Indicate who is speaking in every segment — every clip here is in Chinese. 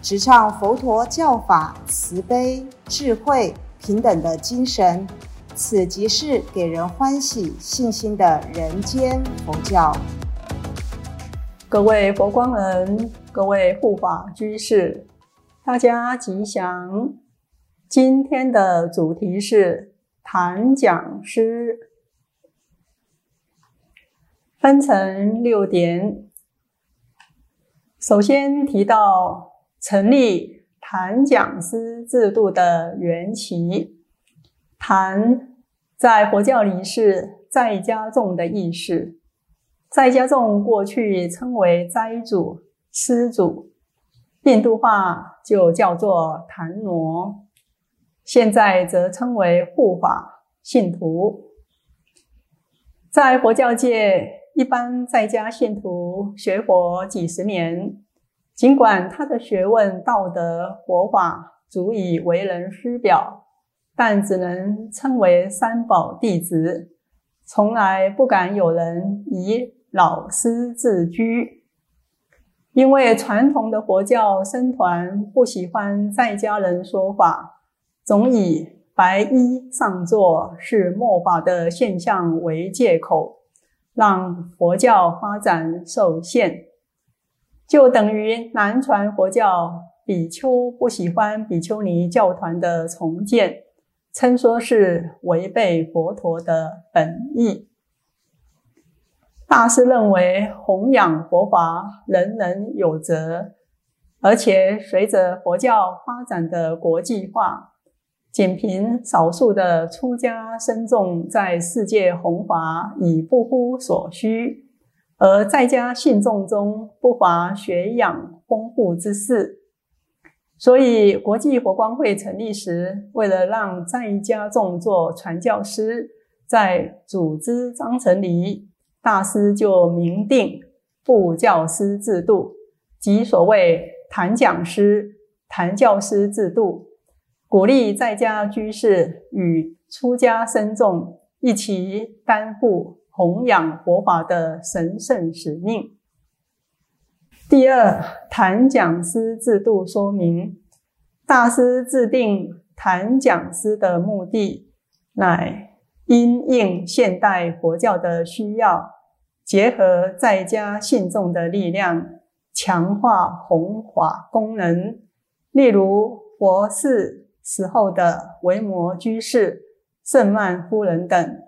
Speaker 1: 直唱佛陀教法慈悲、智慧、平等的精神，此即是给人欢喜、信心的人间佛教。
Speaker 2: 各位佛光人，各位护法居士，大家吉祥。今天的主题是谈讲师，分成六点。首先提到。成立谈讲师制度的缘起，谈在佛教里是在家众的意思，在家众过去称为斋主、施主，印度话就叫做檀挪，现在则称为护法信徒。在佛教界，一般在家信徒学佛几十年。尽管他的学问、道德、佛法足以为人师表，但只能称为三宝弟子，从来不敢有人以老师自居。因为传统的佛教僧团不喜欢在家人说法，总以白衣上座是末法的现象为借口，让佛教发展受限。就等于南传佛教比丘不喜欢比丘尼教团的重建，称说是违背佛陀的本意。大师认为弘扬佛法人人有责，而且随着佛教发展的国际化，仅凭少数的出家僧众在世界弘法已不乎所需。而在家信众中不乏学养丰富之士，所以国际佛光会成立时，为了让在家众做传教师，在组织章程里，大师就明定布教师制度，即所谓谈讲师、谈教师制度，鼓励在家居士与出家僧众一起担负。弘扬佛法的神圣使命。第二，谈讲师制度说明，大师制定谈讲师的目的，乃因应现代佛教的需要，结合在家信众的力量，强化弘法功能。例如，佛寺时候的维摩居士、圣曼夫人等，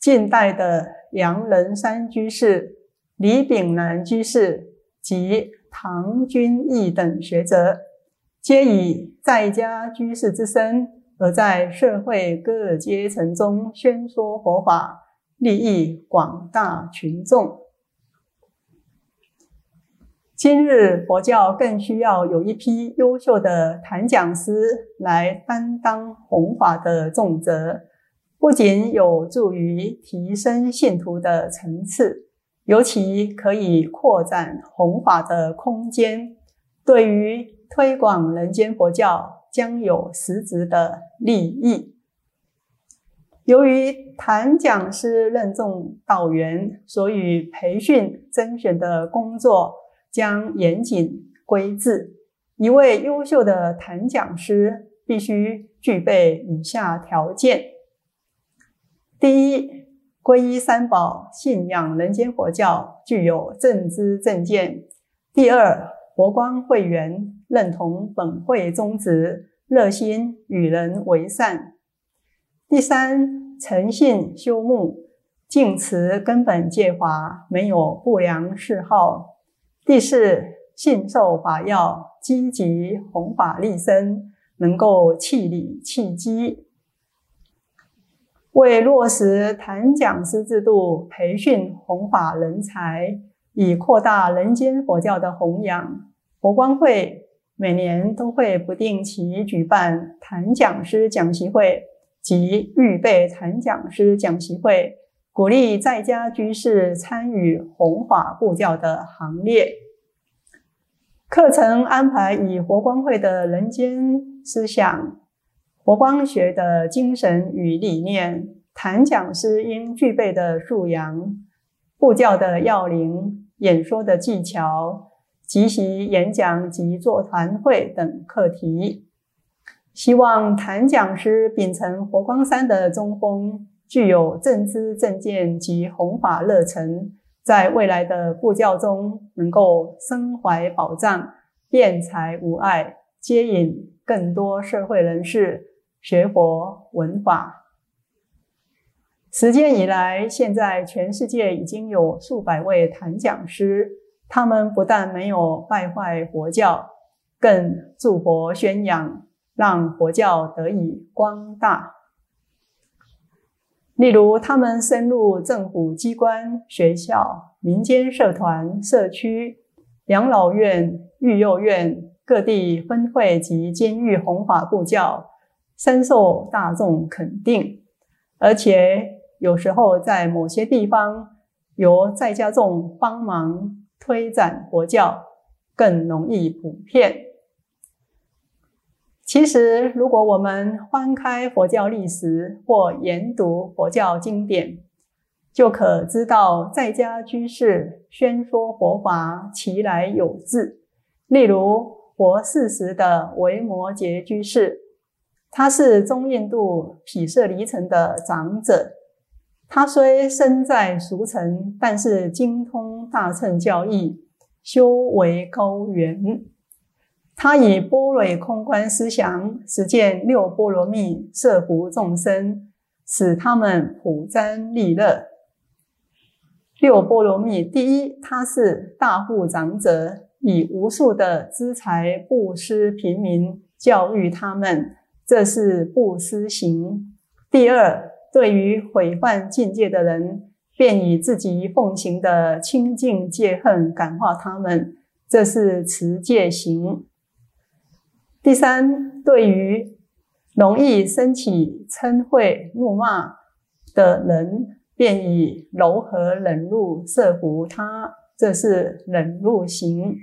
Speaker 2: 近代的。杨仁山居士、李炳南居士及唐君毅等学者，皆以在家居士之身，而在社会各阶层中宣说佛法，利益广大群众。今日佛教更需要有一批优秀的谈讲师来担当弘法的重责。不仅有助于提升信徒的层次，尤其可以扩展弘法的空间，对于推广人间佛教将有实质的利益。由于谈讲师任重道远，所以培训甄选的工作将严谨规制。一位优秀的谈讲师必须具备以下条件。第一，皈依三宝，信仰人间佛教，具有正知正见。第二，佛光会员，认同本会宗旨，热心与人为善。第三，诚信修睦，敬持根本戒法，没有不良嗜好。第四，信受法要，积极弘法利生，能够气理弃机。为落实谈讲师制度，培训弘法人才，以扩大人间佛教的弘扬，佛光会每年都会不定期举办谈讲师讲习会及预备谈讲师讲习会，鼓励在家居士参与弘法布教的行列。课程安排以佛光会的人间思想、佛光学的精神与理念、谈讲师应具备的素养、布教的要领、演说的技巧、即席演讲及座谈会等课题。希望谈讲师秉承佛光山的中风，具有正知正见及弘法热忱。在未来的布教中，能够身怀宝藏，辩才无碍，接引更多社会人士学佛闻法。实践以来，现在全世界已经有数百位坛讲师，他们不但没有败坏佛教，更助佛宣扬，让佛教得以光大。例如，他们深入政府机关、学校、民间社团、社区、养老院、育幼院、各地分会及监狱弘法布教，深受大众肯定。而且，有时候在某些地方，由在家众帮忙推展佛教，更容易普遍。其实，如果我们翻开佛教历史或研读佛教经典，就可知道在家居士宣说佛法，其来有自。例如，活四时的维摩诘居士，他是中印度毗舍离城的长者。他虽身在俗尘，但是精通大乘教义，修为高远。他以般若空观思想实践六波罗蜜，摄服众生，使他们普沾利乐。六波罗蜜，第一，他是大护长者，以无数的资财布施平民，教育他们，这是布施行。第二，对于毁犯境界的人，便以自己奉行的清净戒恨感化他们，这是持戒行。第三，对于容易升起嗔恚怒骂的人，便以柔和忍辱摄服他，这是忍辱行。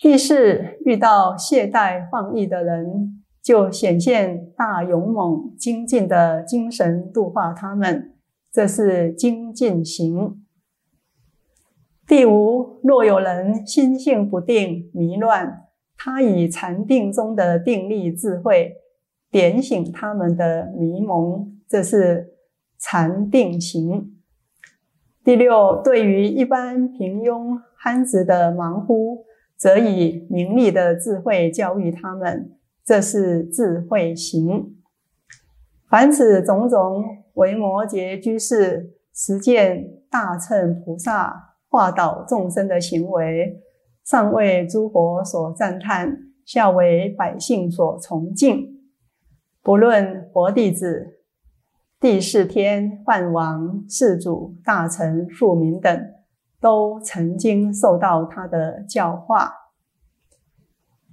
Speaker 2: 第四，遇到懈怠放逸的人，就显现大勇猛精进的精神度化他们，这是精进行。第五，若有人心性不定迷乱。他以禅定中的定力智慧点醒他们的迷蒙，这是禅定行。第六，对于一般平庸憨直的盲乎，则以名利的智慧教育他们，这是智慧行。凡此种种，为摩诘居士实践大乘菩萨化导众生的行为。上为诸佛所赞叹，下为百姓所崇敬。不论佛弟子、第四天、梵王、世主、大臣、庶民等，都曾经受到他的教化。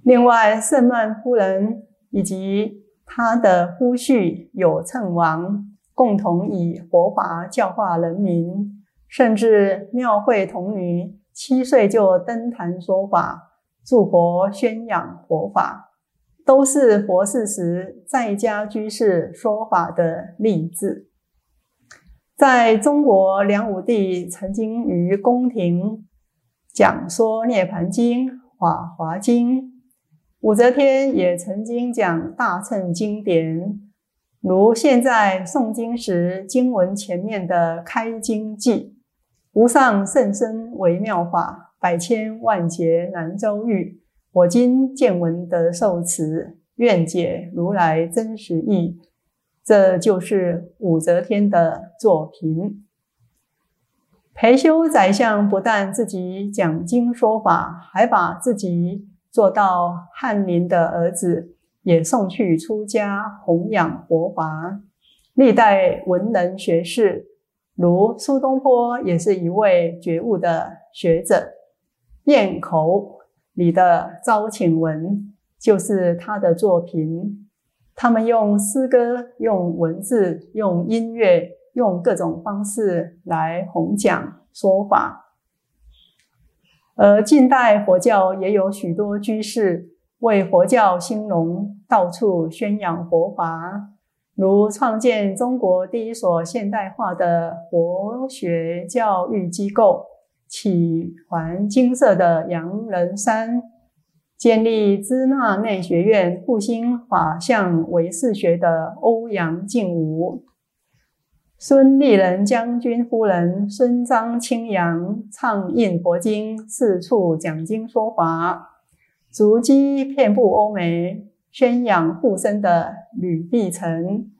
Speaker 2: 另外，圣曼夫人以及他的夫婿有称王，共同以佛法教化人民，甚至庙会童女。七岁就登坛说法，助佛宣扬佛法，都是佛事时在家居士说法的例子。在中国，梁武帝曾经于宫廷讲说《涅盘经》《法华经》，武则天也曾经讲大乘经典，如现在诵经时经文前面的开经偈。无上甚深微妙法，百千万劫难遭遇。我今见闻得受持，愿解如来真实义。这就是武则天的作品。裴修宰相不但自己讲经说法，还把自己做到翰林的儿子也送去出家弘扬佛法。历代文人学士。如苏东坡也是一位觉悟的学者，《雁口》里的招请文就是他的作品。他们用诗歌、用文字、用音乐、用各种方式来弘讲说法。而近代佛教也有许多居士为佛教兴隆，到处宣扬佛法，如创建中国第一所现代化的佛学教育机构——启环金色的洋人山，建立支那内学院、复兴法相唯识学的欧阳靖武。孙立人将军夫人孙张清扬畅印佛经，四处讲经说法，足迹遍布欧美，宣扬护身的吕碧城，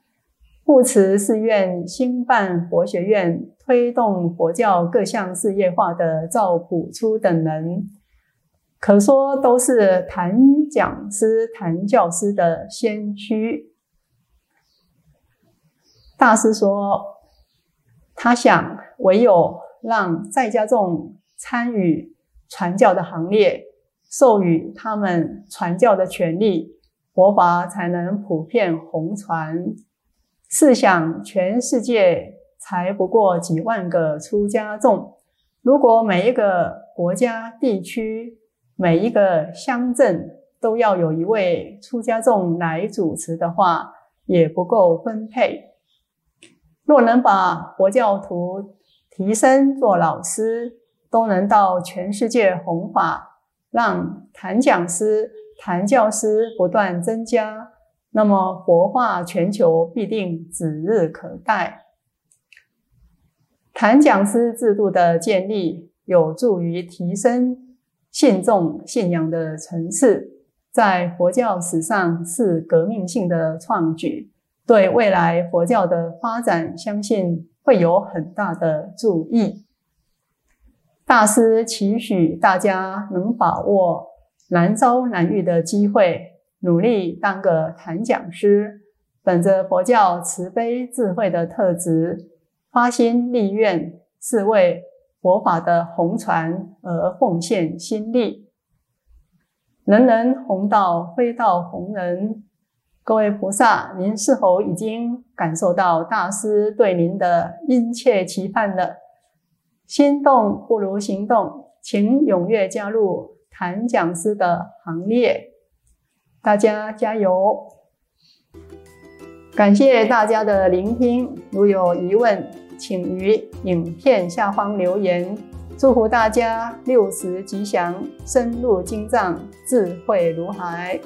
Speaker 2: 护持寺院兴办佛学院，推动佛教各项事业化的赵朴初等人，可说都是谈讲师、谈教师的先驱。大师说。他想，唯有让在家众参与传教的行列，授予他们传教的权利，佛法才能普遍弘传。试想，全世界才不过几万个出家众，如果每一个国家、地区、每一个乡镇都要有一位出家众来主持的话，也不够分配。若能把佛教徒提升做老师，都能到全世界弘法，让谈讲师、谈教师不断增加，那么佛化全球必定指日可待。谈讲师制度的建立，有助于提升信众信仰的层次，在佛教史上是革命性的创举。对未来佛教的发展，相信会有很大的注意。大师期许大家能把握难遭难遇的机会，努力当个谈讲师，本着佛教慈悲智慧的特质，发心立愿，是为佛法的弘传而奉献心力。人人弘道，非道弘人。各位菩萨，您是否已经感受到大师对您的殷切期盼了？心动不如行动，请踊跃加入谈讲师的行列，大家加油！感谢大家的聆听，如有疑问，请于影片下方留言。祝福大家六时吉祥，深入经藏，智慧如海。